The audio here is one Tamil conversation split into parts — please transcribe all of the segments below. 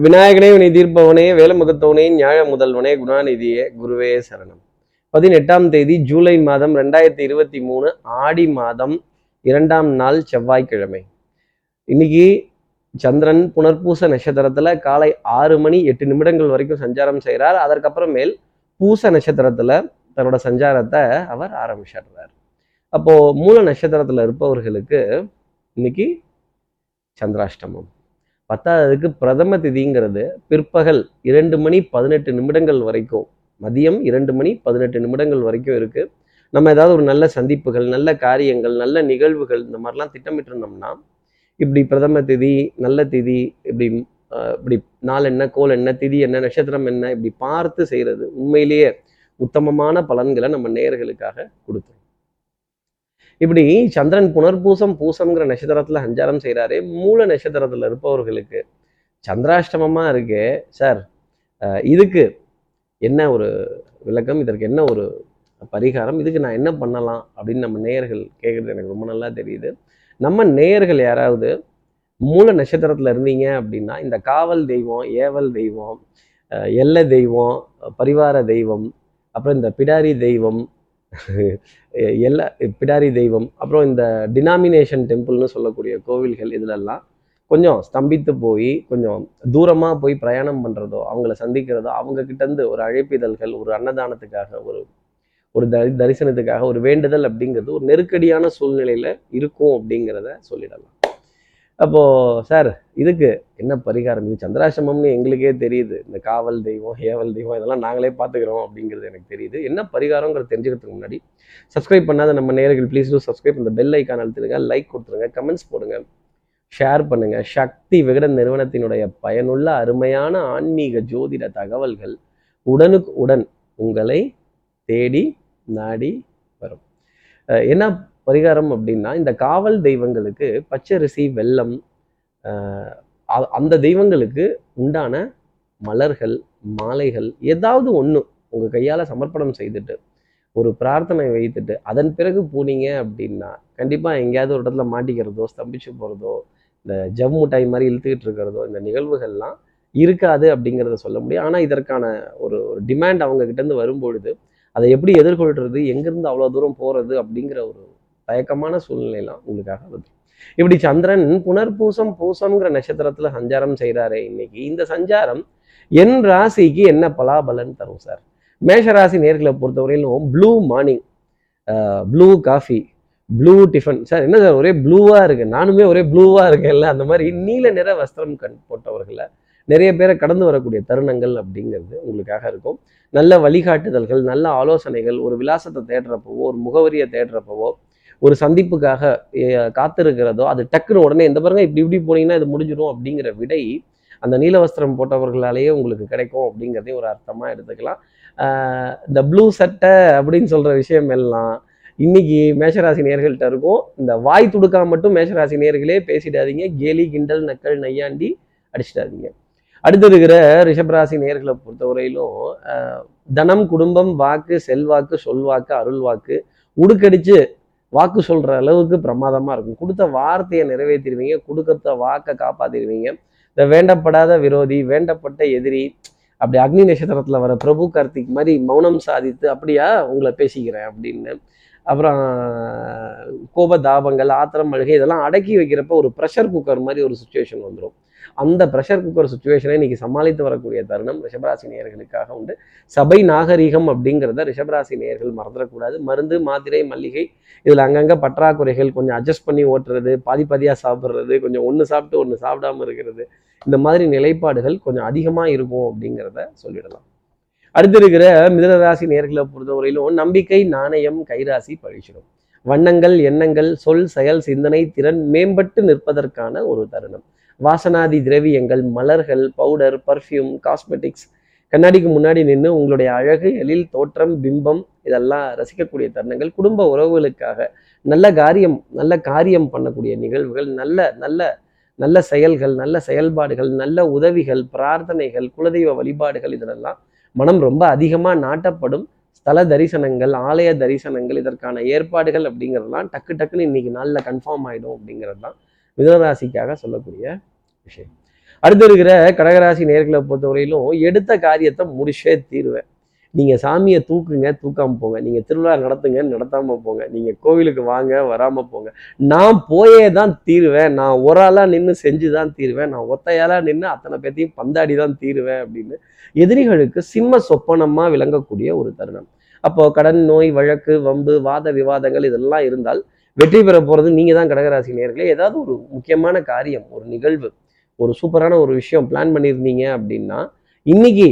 விநாயகனே வினை தீர்ப்பவனே வேலமுகத்தவனே ஞாழ முதல்வனே குணாநிதியே குருவே சரணம். பதினெட்டாம் தேதி ஜூலை மாதம் ரெண்டாயிரத்தி இருபத்தி மூணு ஆடி மாதம் இரண்டாம் நாள் செவ்வாய்க்கிழமை. இன்னைக்கு சந்திரன் புனர்பூச நட்சத்திரத்துல காலை ஆறு மணி எட்டு நிமிடங்கள் வரைக்கும் சஞ்சாரம் செய்கிறார் அதற்கப்புறமேல் பூச நட்சத்திரத்துல தன்னோட சஞ்சாரத்தை அவர் ஆரம்பிச்சிடுறார். அப்போ மூல நட்சத்திரத்துல இருப்பவர்களுக்கு இன்னைக்கு சந்திராஷ்டமம். பத்தாவதுக்கு பிரதம திதிங்கிறது பிற்பகல் இரண்டு மணி பதினெட்டு நிமிடங்கள் வரைக்கும். மதியம் இரண்டு மணி பதினெட்டு நிமிடங்கள் வரைக்கும் இருக்கு. நம்ம ஏதாவது ஒரு நல்ல சந்திப்புகள் நல்ல காரியங்கள் நல்ல நிகழ்வுகள் இந்த மாதிரிலாம் திட்டமிட்டிருந்தோம்னா இப்படி பிரதம திதி நல்ல திதி இப்படி இப்படி நாள் என்ன கோல் என்ன திதி என்ன நட்சத்திரம் என்ன இப்படி பார்த்து செய்யறது உண்மையிலேயே உத்தமமான பலன்களை நம்ம நேயர்களுக்காக கொடுத்துரும். இப்படி சந்திரன் புனர்பூசம் பூசம்ங்கிற நட்சத்திரத்தில் சஞ்சாரம் செய்கிறாரு மூல நட்சத்திரத்தில் இருப்பவர்களுக்கு சந்திராஷ்டமமாக இருக்கே. சார் இதுக்கு என்ன ஒரு விளக்கம் இதற்கு என்ன ஒரு பரிகாரம் இதுக்கு நான் என்ன பண்ணலாம் அப்படின்னு நம்ம நேயர்கள் கேட்குறது எனக்கு ரொம்ப நல்லா தெரியுது. நம்ம நேயர்கள் யாராவது மூல நட்சத்திரத்தில் இருந்தீங்க அப்படின்னா இந்த காவல் தெய்வம் ஏவல் தெய்வம் எல்ல எல்லை தெய்வம் பரிவார தெய்வம் அப்புறம் இந்த பிடாரி தெய்வம் எல்லா பிடாரி தெய்வம் அப்புறம் இந்த டினாமினேஷன் டெம்பிள்னு சொல்லக்கூடிய கோவில்கள் இதுலெல்லாம் கொஞ்சம் ஸ்தம்பித்து போய் கொஞ்சம் தூரமாக போய் பிரயாணம் பண்ணுறதோ அவங்கள சந்திக்கிறதோ அவங்க இருந்து ஒரு அழைப்பிதழ்கள் ஒரு அன்னதானத்துக்காக ஒரு ஒரு தரி தரிசனத்துக்காக ஒரு வேண்டுதல் அப்படிங்கிறது ஒரு நெருக்கடியான சூழ்நிலையில இருக்கும் அப்படிங்கிறத சொல்லிடலாம். அப்போது சார் இதுக்கு என்ன பரிகாரம்? இது சந்திராசிரமம்னு எங்களுக்கே தெரியுது. இந்த காவல் தெய்வம் ஏவல் தெய்வம் இதெல்லாம் நாங்களே பார்த்துக்கிறோம் அப்படிங்கிறது எனக்கு தெரியுது. என்ன பரிகாரங்கிறது தெரிஞ்சுக்கிறதுக்கு முன்னாடி சப்ஸ்கிரைப் பண்ணாத நம்ம நேர்கள் ப்ளீஸ் டூ சப்ஸ்கிரைப் இந்த பெல் ஐக்கான் அழுத்துருங்க லைக் கொடுத்துருங்க கமெண்ட்ஸ் போடுங்க. ஷேர் பண்ணுங்க. சக்தி விகடன் நிறுவனத்தினுடைய பயனுள்ள அருமையான ஆன்மீக ஜோதிட தகவல்கள் உடனுக்கு உடன் உங்களை தேடி நாடி வரும். என்ன பரிகாரம் அப்படின்னா இந்த காவல் தெய்வங்களுக்கு பச்சரிசி வெல்லம் அ- அந்த தெய்வங்களுக்கு உண்டான மலர்கள் மாலைகள் ஏதாவது ஒன்று உங்கள் கையால் சமர்ப்பணம் செய்துட்டு ஒரு பிரார்த்தனை வைத்துட்டு அதன் பிறகு போனீங்க அப்படின்னா கண்டிப்பாக எங்கேயாவது ஒரு இடத்துல மாட்டிக்கிறதோ ஸ்தம்பிச்சு போகிறதோ இந்த ஜவ் முட்டாய் மாதிரி இழுத்துக்கிட்டு இருக்கிறதோ இந்த நிகழ்வுகள்லாம் இருக்காது அப்படிங்கிறத சொல்ல முடியும். ஆனால் இதற்கான ஒரு ஒரு டிமாண்ட் அவங்க கிட்டேருந்து வரும்பொழுது அதை எப்படி எதிர்கொள்கிறது எங்கேருந்து அவ்வளோ தூரம் போகிறது அப்படிங்கிற ஒரு தயக்கமான சூழ்நிலையெல்லாம் உங்களுக்காக வருது இப்படி சந்திரன் புனர்பூசம் பூசம்ங்கிற நட்சத்திரத்துல சஞ்சாரம் செய்கிறாரே இன்னைக்கு. இந்த சஞ்சாரம் என் ராசிக்கு என்ன பலாபலன் தரும் சார்? மேஷராசி நேர்களை பொறுத்தவரையிலும் blue morning blue coffee blue tiffin sir என்ன சார் ஒரே ப்ளூவாக இருக்கு? நானுமே ஒரே ப்ளூவாக இருக்கேன்ல. அந்த மாதிரி நீல நிற வஸ்திரம் கண் போட்டவர்களை நிறைய பேரை கடந்து வரக்கூடிய தருணங்கள் அப்படிங்கிறது உங்களுக்காக இருக்கும். நல்ல வழிகாட்டுதல்கள் நல்ல ஆலோசனைகள் ஒரு விலாசத்தை தேடுறப்பவோ ஒரு முகவரியை தேடுறப்பவோ ஒரு சந்திப்புக்காக காத்திருக்கிறதோ அது டக்குன்னு உடனே இந்த பாருங்க இப்படி இப்படி போனீங்கன்னா இது முடிஞ்சிடும் அப்படிங்கிற விடை அந்த நீல வஸ்திரம் போட்டவர்களாலேயே உங்களுக்கு கிடைக்கும் அப்படிங்கிறதையும் ஒரு அர்த்தமாக எடுத்துக்கலாம். இந்த ப்ளூ சட்டை அப்படின்னு சொல்கிற விஷயம் எல்லாம் இன்னைக்கு மேஷராசி நேர்கள்ட்ட இருக்கும். இந்த வாய் துடுக்காம மட்டும் மேஷராசி நேர்களே பேசிடாதீங்க. கேலி கிண்டல் நக்கல் நையாண்டி அடிச்சிடாதீங்க. அடுத்து இருக்கிற ரிஷபராசி நேர்களை பொறுத்தவரையிலும் தனம் குடும்பம் வாக்கு செல்வாக்கு சொல்வாக்கு அருள்வாக்கு உடுக்கடிச்சு வாக்கு சொல்ற அளவுக்கு பிரமாதமா இருக்கும். கொடுத்த வார்த்தையை நிறைவேற்றிடுவீங்க கொடுக்கத்த வாக்கை காப்பாத்திடுவீங்க இந்த வேண்டப்படாத விரோதி வேண்டப்பட்ட எதிரி அப்படி அக்னி நட்சத்திரத்துல வர பிரபு கார்த்திக் மாதிரி மௌனம் சாதித்து அப்படியா உங்களை பேசிக்கிறேன் அப்படின்னு. அப்புறம் கோப தாபங்கள் ஆத்திரம் அழுகை இதெல்லாம் அடக்கி வைக்கிறப்ப ஒரு ப்ரெஷர் குக்கர் மாதிரி ஒரு சுச்சுவேஷன் வந்துடும் அந்த ப்ரெஷர் குக்கர் சுச்சுவேஷனை இன்னைக்கு சமாளித்து வரக்கூடிய தருணம் ரிஷபராசி நேயர்களுக்காக உண்டு. சபை நாகரீகம் அப்படிங்கிறத ரிஷபராசி நேயர்கள் மறந்துடக்கூடாது. மருந்து மாத்திரை மல்லிகை இதில் அங்கங்கே பற்றாக்குறைகள் கொஞ்சம் அட்ஜஸ்ட் பண்ணி ஓட்டுறது பாதி பாதியாக சாப்பிட்றது கொஞ்சம் ஒன்று சாப்பிட்டு ஒன்று சாப்பிடாம இருக்கிறது இந்த மாதிரி நிலைப்பாடுகள் கொஞ்சம் அதிகமாக இருக்கும் அப்படிங்கிறத சொல்லிடலாம். அடுத்து இருக்கிற மிதனராசி நேர்களை பொறுத்தவரையிலும் நம்பிக்கை நாணயம் கைராசி பழிச்சிடும். வண்ணங்கள் எண்ணங்கள் சொல் செயல் சிந்தனை திறன் மேம்பட்டு நிற்பதற்கான ஒரு தருணம். வாசனாதி திரவியங்கள் மலர்கள் பவுடர் பர்ஃப்யூம் காஸ்மெட்டிக்ஸ் கண்ணாடிக்கு முன்னாடி நின்று உங்களுடைய அழகு எழில் தோற்றம் பிம்பம் இதெல்லாம் ரசிக்கக்கூடிய தருணங்கள். குடும்ப உறவுகளுக்காக நல்ல காரியம் நல்ல காரியம் பண்ணக்கூடிய நிகழ்வுகள் நல்ல நல்ல நல்ல செயல்கள் நல்ல செயல்பாடுகள் நல்ல உதவிகள் பிரார்த்தனைகள் குலதெய்வ வழிபாடுகள் இதெல்லாம் மனம் ரொம்ப அதிகமாக நாட்டப்படும். ஸ்தல தரிசனங்கள் ஆலய தரிசனங்கள் இதற்கான ஏற்பாடுகள் அப்படிங்கிறதெல்லாம் டக்கு டக்குன்னு இன்னைக்கு நாளில் கன்ஃபார்ம் ஆகிடும் அப்படிங்கிறது தான் மிதனராசிக்காக சொல்லக்கூடிய விஷயம். அடுத்து இருக்கிற கடகராசி நேர்களை பொறுத்தவரையிலும் எடுத்த காரியத்தை முடிச்சே தீருவேன். நீங்கள் சாமியை தூக்குங்க தூக்காமல் போங்க. நீங்கள் திருவிழா நடத்துங்க நடத்தாமல் போங்க. நீங்கள் கோவிலுக்கு வாங்க வராமல் போங்க. நான் போயே தான் தீருவேன். நான் ஒரு ஆளாக நின்று செஞ்சு தான் தீருவேன். நான் ஒத்தையாலாக நின்று அத்தனை பேர்த்தையும் பந்தாடி தான் தீருவேன் அப்படின்னு எதிரிகளுக்கு சிம்ம சொப்பனமாக விளங்கக்கூடிய ஒரு தருணம். அப்போ கடன் நோய் வழக்கு வம்பு வாத விவாதங்கள் இதெல்லாம் இருந்தால் வெற்றி பெற போகிறது நீங்கள் தான் கடகராசி நேர்களே. ஏதாவது ஒரு முக்கியமான காரியம் ஒரு நிகழ்வு ஒரு சூப்பரான ஒரு விஷயம் பிளான் பண்ணியிருந்தீங்க அப்படின்னா இன்னைக்கு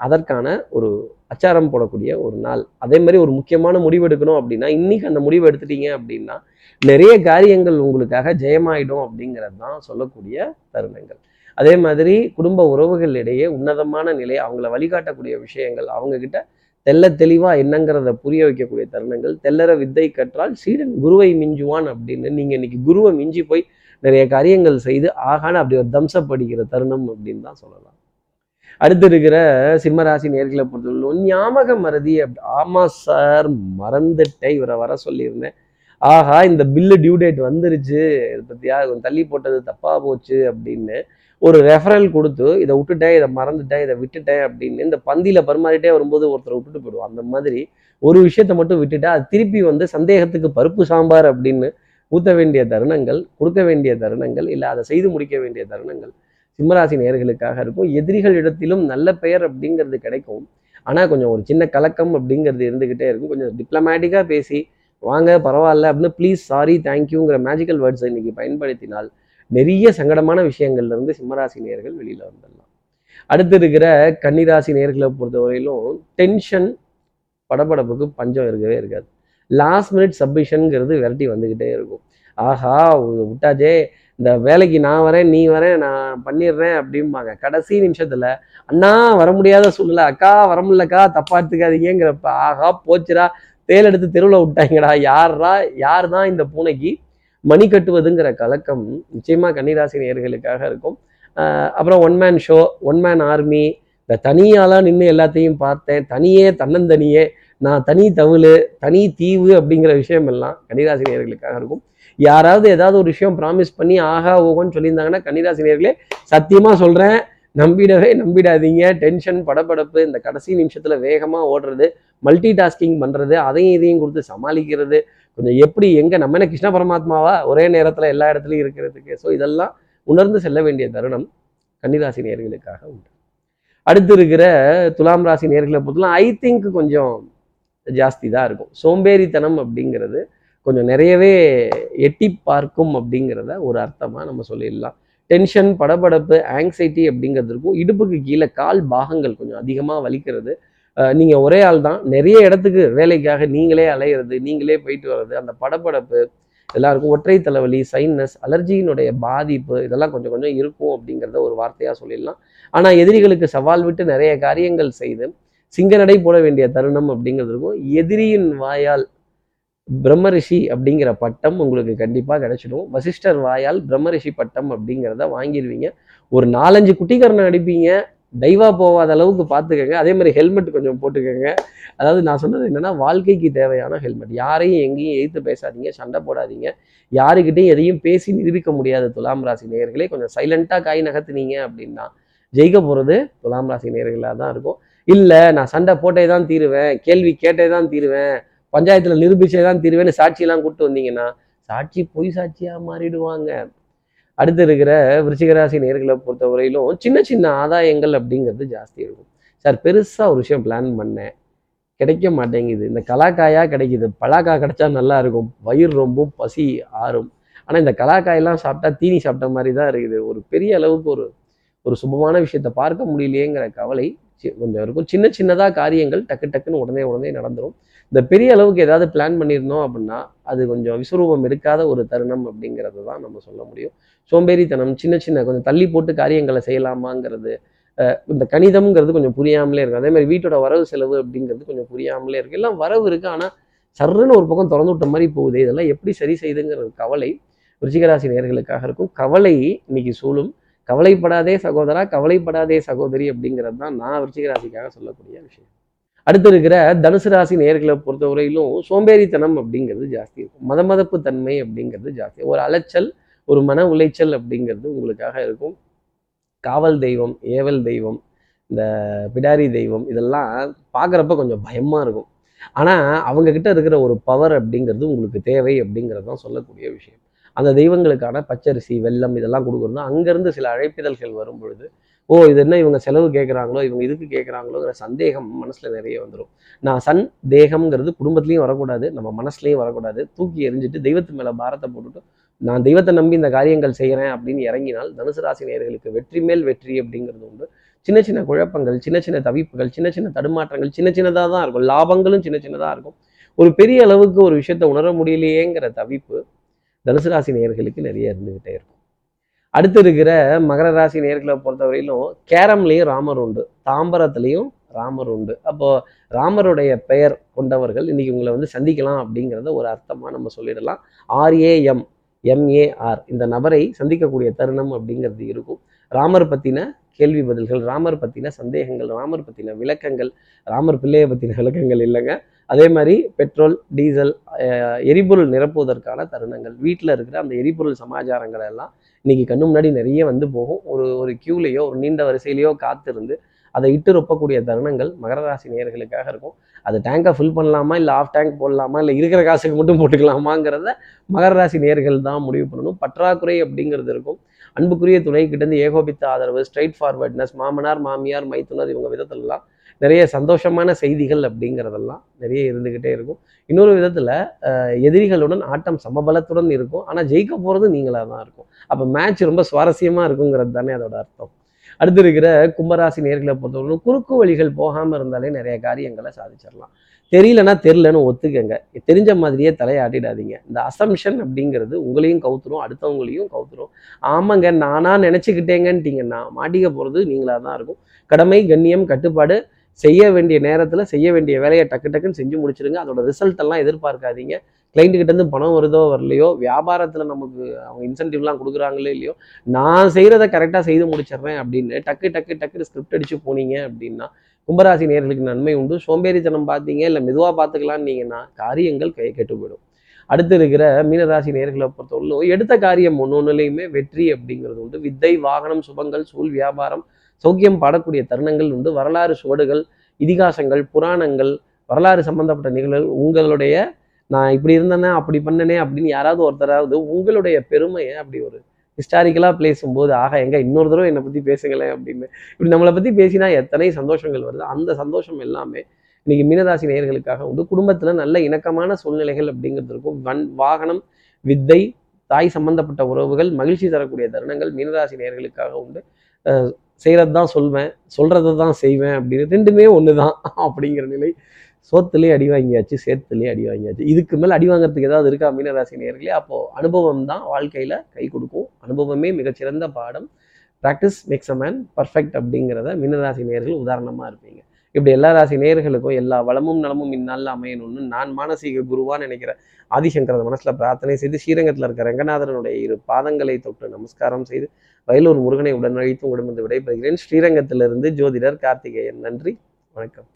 அதற்கான ஒரு அச்சாரம் போடக்கூடிய ஒரு நாள். அதே மாதிரி ஒரு முக்கியமான முடிவு எடுக்கணும் அப்படின்னா இன்னைக்கு அந்த முடிவு எடுத்துட்டீங்க அப்படின்னா நிறைய காரியங்கள் உங்களுக்காக ஜெயமாயிடும் அப்படிங்கிறது தான் சொல்லக்கூடிய தருணங்கள். அதே மாதிரி குடும்ப உறவுகளிடையே உன்னதமான நிலை அவங்கள வழிகாட்டக்கூடிய விஷயங்கள் அவங்கக்கிட்ட தெல்ல தெள்ள தெளிவா என்னங்கிறத புரிய வைக்கக்கூடிய தருணங்கள். தெல்லற வித்தை கற்றால் சீடன் குருவை மிஞ்சுவான் அப்படின்னு நீங்க இன்னைக்கு குருவை மிஞ்சி போய் நிறைய காரியங்கள் செய்து ஆகான அப்படி ஒரு தம்சப்படுகிற தருணம் அப்படின்னு தான் சொல்லலாம். அடுத்து இருக்கிற சிம்மராசி நேர்களை பொறுத்தவரை ஞாபக மறதி அப்படி. ஆமா சார் மறந்துட்டேன். இவரை வர சொல்லியிருந்தேன். ஆஹா இந்த பில்லு டியூ டேட் வந்துருச்சு. இதை பத்தியா? கொஞ்சம் தள்ளி போட்டது தப்பா போச்சு அப்படின்னு ஒரு ரெஃபரல் கொடுத்து இதை விட்டுட்டேன் இதை மறந்துட்டேன் இதை விட்டுட்டேன் அப்படின்னு இந்த பந்தியில் பரிமாறிட்டே வரும்போது ஒருத்தர் விட்டுட்டு போயிடுவோம் அந்த மாதிரி ஒரு விஷயத்த மட்டும் விட்டுட்டா அது திருப்பி வந்து சந்தேகத்துக்கு பருப்பு சாம்பார் அப்படின்னு ஊத்த வேண்டிய தருணங்கள் கொடுக்க வேண்டிய தருணங்கள் இல்லை அதை செய்து முடிக்க வேண்டிய தருணங்கள் சிம்மராசி நேர்களுக்காக இருக்கும். எதிரிகள் இடத்திலும் நல்ல பெயர் அப்படிங்கிறது கிடைக்கும். ஆனால் கொஞ்சம் ஒரு சின்ன கலக்கம் அப்படிங்கிறது இருந்துக்கிட்டே இருக்கும். கொஞ்சம் டிப்ளமேட்டிக்காக பேசி வாங்க பரவாயில்ல அப்படின்னு ப்ளீஸ் சாரி தேங்க்யூங்கிற மேஜிக்கல் வேர்ட்ஸை இன்னைக்கு பயன்படுத்தினால் நிறைய சங்கடமான விஷயங்கள்ல இருந்து சிம்மராசி நேர்கள் வெளியில வந்துடலாம். அடுத்து இருக்கிற கன்னிராசி நேர்களை பொறுத்தவரையிலும் டென்ஷன் படபடப்புக்கு பஞ்சம் இருக்கவே இருக்காது. லாஸ்ட் மினிட் சப்மிஷனுங்கிறது விரட்டி வந்துக்கிட்டே இருக்கும். ஆஹா விட்டாச்சே இந்த வேலைக்கு நான் வரேன் நீ வரேன் நான் பண்ணிடுறேன் அப்படிம்பாங்க. கடைசி நிமிஷத்துல அண்ணா வர முடியாத சூழ்நிலை. அக்கா வர முடியலக்கா தப்பா எடுத்துக்காதீங்கிறப்ப ஆஹா போச்சுடா தேல் எடுத்து தெருவில் விட்டாங்கடா. யாரா யார் தான் இந்த பூனைக்கு மணி கட்டுவதுங்கிற கலக்கம் நிச்சயமா கன்னிராசி நேர்களுக்காக இருக்கும். அப்புறம் one man show one man army இந்த தனியாலாம் நின்று எல்லாத்தையும் பார்த்தேன். தனியே தன்னந்தனியே. நான் தனி தவுளு தனி தீவு அப்படிங்கிற விஷயம் எல்லாம் கன்னிராசி நேர்களுக்காக இருக்கும். யாராவது ஏதாவது ஒரு விஷயம் ப்ராமிஸ் பண்ணி ஆகா ஓகோன்னு சொல்லியிருந்தாங்கன்னா கன்னிராசி நேர்களே சத்தியமா சொல்றேன். நம்பிடவே நம்பிடாதீங்க. டென்ஷன் படபடப்பு இந்த கடைசி நிமிஷத்துல வேகமா ஓடுறது மல்டி டாஸ்கிங் பண்றது அதையும் இதையும் கொடுத்து சமாளிக்கிறது. கொஞ்சம் எப்படி எங்க நம்ம என்ன கிருஷ்ண பரமாத்மாவா? ஒரே நேரத்துல எல்லா இடத்துலையும் இருக்கிறதுக்கு. ஸோ இதெல்லாம் உணர்ந்து செல்ல வேண்டிய தருணம் கன்னிராசி நேர்களுக்காக உண்டு. அடுத்து இருக்கிற துலாம் ராசி நேர்களை பொறுத்தலாம் ஐ திங்க் கொஞ்சம் ஜாஸ்தி தான் இருக்கும். சோம்பேறித்தனம் அப்படிங்கிறது கொஞ்சம் நிறையவே எட்டி பார்க்கும் அப்படிங்கிறத ஒரு அர்த்தமாக நம்ம சொல்லிடலாம். டென்ஷன் படபடப்பு ஆங்ஸைட்டி அப்படிங்கிறது இருக்கும். இடுப்புக்கு கீழே கால் பாகங்கள் கொஞ்சம் அதிகமாக வலிக்கிறது. நீங்கள் ஒரே ஆள் தான். நிறைய இடத்துக்கு வேலைக்காக நீங்களே அலையிறது நீங்களே போயிட்டு வர்றது அந்த படபடப்பு எல்லாருக்கும் ஒற்றை தலைவலி சைனஸ் அலர்ஜியினுடைய பாதிப்பு இதெல்லாம் கொஞ்சம் கொஞ்சம் இருக்கும் அப்படிங்கிறத ஒரு வார்த்தையாக சொல்லிடலாம். ஆனால் எதிரிகளுக்கு சவால் விட்டு நிறைய காரியங்கள் செய்து சிங்கநடை போட வேண்டிய தருணம் அப்படிங்கிறது இருக்கும். எதிரியின் வாயால் பிரம்மரிஷி அப்படிங்கிற பட்டம் உங்களுக்கு கண்டிப்பாக கிடைச்சிடும். வசிஷ்டர் வாயால் பிரம்மரிஷி பட்டம் அப்படிங்கிறத வாங்கிடுவீங்க ஒரு நாலஞ்சு குட்டிகரனை அடிப்பீங்க. டைவா போகாத அளவுக்கு பார்த்துக்கங்க. அதே மாதிரி ஹெல்மெட் கொஞ்சம் போட்டுக்கோங்க. அதாவது நான் சொன்னது என்னென்னா வாழ்க்கைக்கு தேவையான ஹெல்மெட். யாரையும் எங்கேயும் எதிர்த்து பேசாதீங்க. சண்டை போடாதீங்க. யாருக்கிட்டையும் எதையும் பேசி நிரூபிக்க முடியாத. துலாம் ராசி நேயர்களே கொஞ்சம் சைலண்ட்டாக காய் நகர்த்துனீங்க அப்படின்னா ஜெயிக்க போகிறது துலாம் ராசி நேயர்களாக தான் இருக்கும். இல்லை நான் சண்டை போட்டே தான் தீருவேன். கேள்வி கேட்டே தான் தீருவேன். பஞ்சாயத்தில் நிரூபிச்சே தான் தீருவேன்னு சாட்சியெல்லாம் கூப்பிட்டு வந்தீங்கன்னா சாட்சி பொய் சாட்சியாக மாறிடுவாங்க. அடுத்து இருக்கிற விருச்சிகராசி நேர்களை பொறுத்தவரையிலும் சின்ன சின்ன ஆதாயங்கள் அப்படிங்கிறது ஜாஸ்தி இருக்கும். சார் பெருசாக ஒரு விஷயம் பிளான் பண்ணேன். கிடைக்க மாட்டேங்குது. இந்த கலாக்காயாக கிடைக்குது. பலாக்காய் கிடைச்சா நல்லா இருக்கும். வயிறு ரொம்ப பசி ஆறும். ஆனால் இந்த கலாக்காயெல்லாம் சாப்பிட்டா தீனி சாப்பிட்ட மாதிரி தான் இருக்குது. ஒரு பெரிய அளவுக்கு ஒரு ஒரு சுபமான விஷயத்தை பார்க்க முடியலையேங்கிற கவலை கொஞ்சம் இருக்கும். சின்ன சின்னதாக காரியங்கள் டக்கு டக்குன்னு உடனே உடனே நடந்துடும் இந்த பெரிய அளவுக்கு ஏதாவது பிளான் பண்ணியிருந்தோம் அப்படின்னா அது கொஞ்சம் விஸ்வரூபம் எடுக்காத ஒரு தருணம் அப்படிங்கிறது தான் நம்ம சொல்ல முடியும். சோம்பேறித்தனம் சின்ன சின்ன கொஞ்சம் தள்ளி போட்டு காரியங்களை செய்யலாமாங்கிறது இந்த கணிதம்ங்கிறது கொஞ்சம் புரியாமலே இருக்கும். அதே மாதிரி வீட்டோட வரவு செலவு அப்படிங்கிறது கொஞ்சம் புரியாமலே இருக்கு. எல்லாம் வரவு இருக்குது ஆனால் சர்ன்னு ஒரு பக்கம் திறந்து விட்ட மாதிரி போகுது. இதெல்லாம் எப்படி சரி செய்யுதுங்கிற ஒரு கவலை ரிச்சிகராசி நேர்களுக்காக இருக்கும். கவலை இன்னைக்கு சூழும். கவலைப்படாதே சகோதரா கவலைப்படாதே சகோதரி அப்படிங்கிறது தான் நான் விருச்சிகராசிக்காக சொல்லக்கூடிய விஷயம். அடுத்து இருக்கிற தனுசு ராசி நேர்களை பொறுத்தவரையிலும் சோம்பேறித்தனம் அப்படிங்கிறது ஜாஸ்தி இருக்கும். மதமதப்பு தன்மை அப்படிங்கிறது ஜாஸ்தி ஒரு அலைச்சல் ஒரு மன உளைச்சல் அப்படிங்கிறது உங்களுக்காக இருக்கும். காவல் தெய்வம் ஏவல் தெய்வம் இந்த பிடாரி தெய்வம் இதெல்லாம் பார்க்குறப்ப கொஞ்சம் பயமாக இருக்கும். ஆனால் அவங்கக்கிட்ட இருக்கிற ஒரு பவர் அப்படிங்கிறது உங்களுக்கு தேவை அப்படிங்கிறது தான் சொல்லக்கூடிய விஷயம். அந்த தெய்வங்களுக்கான பச்சரிசி வெல்லம் இதெல்லாம் கொடுக்குறோம்னா அங்கேருந்து சில அழைப்பிதழ்கள் வரும் பொழுது ஓ இது என்ன இவங்க செலவு கேட்குறாங்களோ இவங்க இதுக்கு கேட்குறாங்களோங்கிற சந்தேகம் மனசில் நிறைய வந்துடும் நான் சன் தேகம்ங்கிறது குடும்பத்துலேயும் வரக்கூடாது நம்ம மனசுலேயும் வரக்கூடாது. தூக்கி எறிஞ்சிட்டு தெய்வத்து மேலே பாரத்தை போட்டுட்டு நான் தெய்வத்தை நம்பி இந்த காரியங்கள் செய்கிறேன் அப்படின்னு இறங்கினால் தனுசு ராசி நேர்களுக்கு வெற்றி மேல் வெற்றி அப்படிங்கிறது உண்டு. சின்ன சின்ன குழப்பங்கள் சின்ன சின்ன தவிப்புகள் சின்ன சின்ன தடுமாற்றங்கள் சின்ன சின்னதாக தான் இருக்கும். லாபங்களும் சின்ன சின்னதாக இருக்கும். ஒரு பெரிய அளவுக்கு ஒரு விஷயத்தை உணர முடியலையேங்கிற தவிப்பு தனுசு ராசி நேயர்களுக்கு நிறைய இருந்துகிட்டே இருக்கும். அடுத்து இருக்கிற மகர ராசி நேர்களை பொறுத்தவரையிலும் கேரம்லேயும் ராமர் உண்டு தாம்பரத்துலேயும் ராமர் உண்டு. அப்போ ராமருடைய பெயர் கொண்டவர்கள் இன்னைக்கு உங்களை வந்து சந்திக்கலாம் அப்படிங்கிறத ஒரு அர்த்தமாக நம்ம சொல்லிடலாம். ஆர்ஏஎம் எம்ஏஆர் இந்த நபரை சந்திக்கக்கூடிய தருணம் அப்படிங்கிறது இருக்கும். ராமர் பற்றின கேள்வி பதில்கள் ராமர் பற்றின சந்தேகங்கள் ராமர் பற்றின விளக்கங்கள் ராமர் பிள்ளையை பற்றின விளக்கங்கள் இல்லைங்க. அதே மாதிரி பெட்ரோல் டீசல் எரிபொருள் நிரப்புவதற்கான தருணங்கள். வீட்டில் இருக்கிற அந்த எரிபொருள் சமாச்சாரங்கள் எல்லாம் இன்னைக்கு கண்ணு முன்னாடி நிறைய வந்து போகும். ஒரு ஒரு கியூலையோ ஒரு நீண்ட வரிசையிலையோ காத்திருந்து அதை இட்டு ரொப்பக்கூடிய தருணங்கள் மகர ராசி நேர்களுக்காக இருக்கும். அது டேங்கை ஃபில் பண்ணலாமா இல்லை ஆஃப் டேங்க் போடலாமா இல்லை இருக்கிற காசுக்கு மட்டும் போட்டுக்கலாமாங்கிறத மகர ராசி நேர்கள் தான் முடிவு பண்ணணும். பற்றாக்குறை அப்படிங்கிறது இருக்கும். அன்புக்குரிய துணை கிட்டேருந்து ஏகோபித்த ஆதரவு ஸ்ட்ரைட் ஃபார்வர்ட்னஸ் மாமனார் மாமியார் மைத்துனர் இவங்க விதத்திலலாம் நிறைய சந்தோஷமான செய்திகள் அப்படிங்கிறதெல்லாம் நிறைய இருந்துக்கிட்டே இருக்கும். இன்னொரு விதத்தில் எதிரிகளுடன் ஆட்டம் சமபலத்துடன் இருக்கும். ஆனால் ஜெயிக்க போகிறது நீங்களாக தான் இருக்கும். அப்போ மேட்ச் ரொம்ப சுவாரஸ்யமாக இருக்குங்கிறது தானே அதோட அர்த்தம். அடுத்து இருக்கிற கும்பராசி நேர்களை பொறுத்தவரைக்கும் குறுக்கு வழிகள் போகாமல் இருந்தாலே நிறைய காரியங்களை சாதிச்சிடலாம். தெரியலனா தெரிலன்னு ஒத்துக்கங்க. தெரிஞ்ச மாதிரியே தலையாட்டிடாதீங்க. இந்த அசம்ஷன் அப்படிங்கிறது உங்களையும் கவுத்துரும் அடுத்தவங்களையும் கவுத்துரும். ஆமாங்க நானா நினச்சிக்கிட்டேங்கன்ட்டீங்கன்னா மாட்டிக்க போகிறது நீங்களாக தான் இருக்கும். கடமை கண்ணியம் கட்டுப்பாடு செய்ய வேண்டிய நேரத்தில் செய்ய வேண்டிய வேலையை டக்கு டக்குன்னு செஞ்சு முடிச்சிருங்க. அதோட ரிசல்ட் எல்லாம் எதிர்பார்க்காதீங்க. கிளைண்ட்டு கிட்ட இருந்து பணம் வருதோ வரலையோ வியாபாரத்தில் நமக்கு அவங்க இன்சென்டிவ்லாம் கொடுக்குறாங்களோ இல்லையோ நான் செய்கிறத கரெக்டாக செய்து முடிச்சிடுறேன் அப்படின்னு டக்கு டக்கு டக்குன்னு ஸ்கிரிப்ட் அடிச்சு போனீங்க அப்படின்னா கும்பராசி நேர்களுக்கு நன்மை உண்டு. சோம்பேறித்தனம் பார்த்தீங்க இல்லை மெதுவாக பார்த்துக்கலான்னு நீங்கன்னா காரியங்கள் கை கெட்டு போயிடும். அடுத்து இருக்கிற மீனராசி நேர்களை பொறுத்தவரையிலும் எடுத்த காரியம் ஒன்று ஒன்றுலையுமே வெற்றி அப்படிங்கிறது உண்டு. வித்தை வாகனம் சுபங்கள் சூழ் வியாபாரம் சௌக்கியம் பாடக்கூடிய தருணங்கள் உண்டு. வரலாறு சுவடுகள் இதிகாசங்கள் புராணங்கள் வரலாறு சம்பந்தப்பட்ட நிகழ்வுகள் உங்களுடைய நான் இப்படி இருந்தேனே அப்படி பண்ணனே அப்படின்னு யாராவது ஒருத்தராவது உங்களுடைய பெருமையை அப்படி ஒரு ஹிஸ்டாரிக்கலாக பேசும்போது ஆக எங்க இன்னொரு தடவை என்னை பற்றி பேசுங்களேன் அப்படின்னு. இப்படி நம்மளை பற்றி பேசினா எத்தனை சந்தோஷங்கள் வருது? அந்த சந்தோஷம் எல்லாமே இன்னைக்கு மீனராசி நேயர்களுக்காக உண்டு. குடும்பத்தில் நல்ல இணக்கமான சூழ்நிலைகள் அப்படிங்கிறது இருக்கும். வன் வாகனம் வித்தை தாய் சம்பந்தப்பட்ட உறவுகள் மகிழ்ச்சி தரக்கூடிய தருணங்கள் மீனராசி நேயர்களுக்காக உண்டு. செய்கிறது தான் சொல்வேன் சொல்கிறது தான் செய்வேன் அப்படின்னு. ரெண்டுமே ஒன்று தான் அப்படிங்கிற நிலை. சோத்துலேயே அடி வாங்கியாச்சு சேத்துலேயே அடி வாங்கியாச்சு. இதுக்கு மேலே அடி வாங்குறதுக்கு ஏதாவது இருக்கா மீனராசி நேர்களே அப்போது அனுபவம் தான் வாழ்க்கையில் கை கொடுக்கும். அனுபவமே மிகச்சிறந்த பாடம். Practice makes a man perfect அப்படிங்கிறத மீனராசி நேர்கள் உதாரணமாக இருப்பீங்க. இப்படி எல்லா ராசி நேர்களுக்கும் எல்லா வளமும் நலமும் இந்நாளில் அமையணும்னு நான் மானசீக குருவான்னு நினைக்கிற ஆதிசங்கரத மனசில் பிரார்த்தனை செய்து ஸ்ரீரங்கத்தில் இருக்க ரங்கநாதனுடைய இரு பாதங்களை தொட்டு நமஸ்காரம் செய்து வயலூர் முருகனை உடனழைத்து உங்களிடம் விடைபெறுகிறேன். ஸ்ரீரங்கத்திலிருந்து ஜோதிடர் கார்த்திகேயன். நன்றி. வணக்கம்.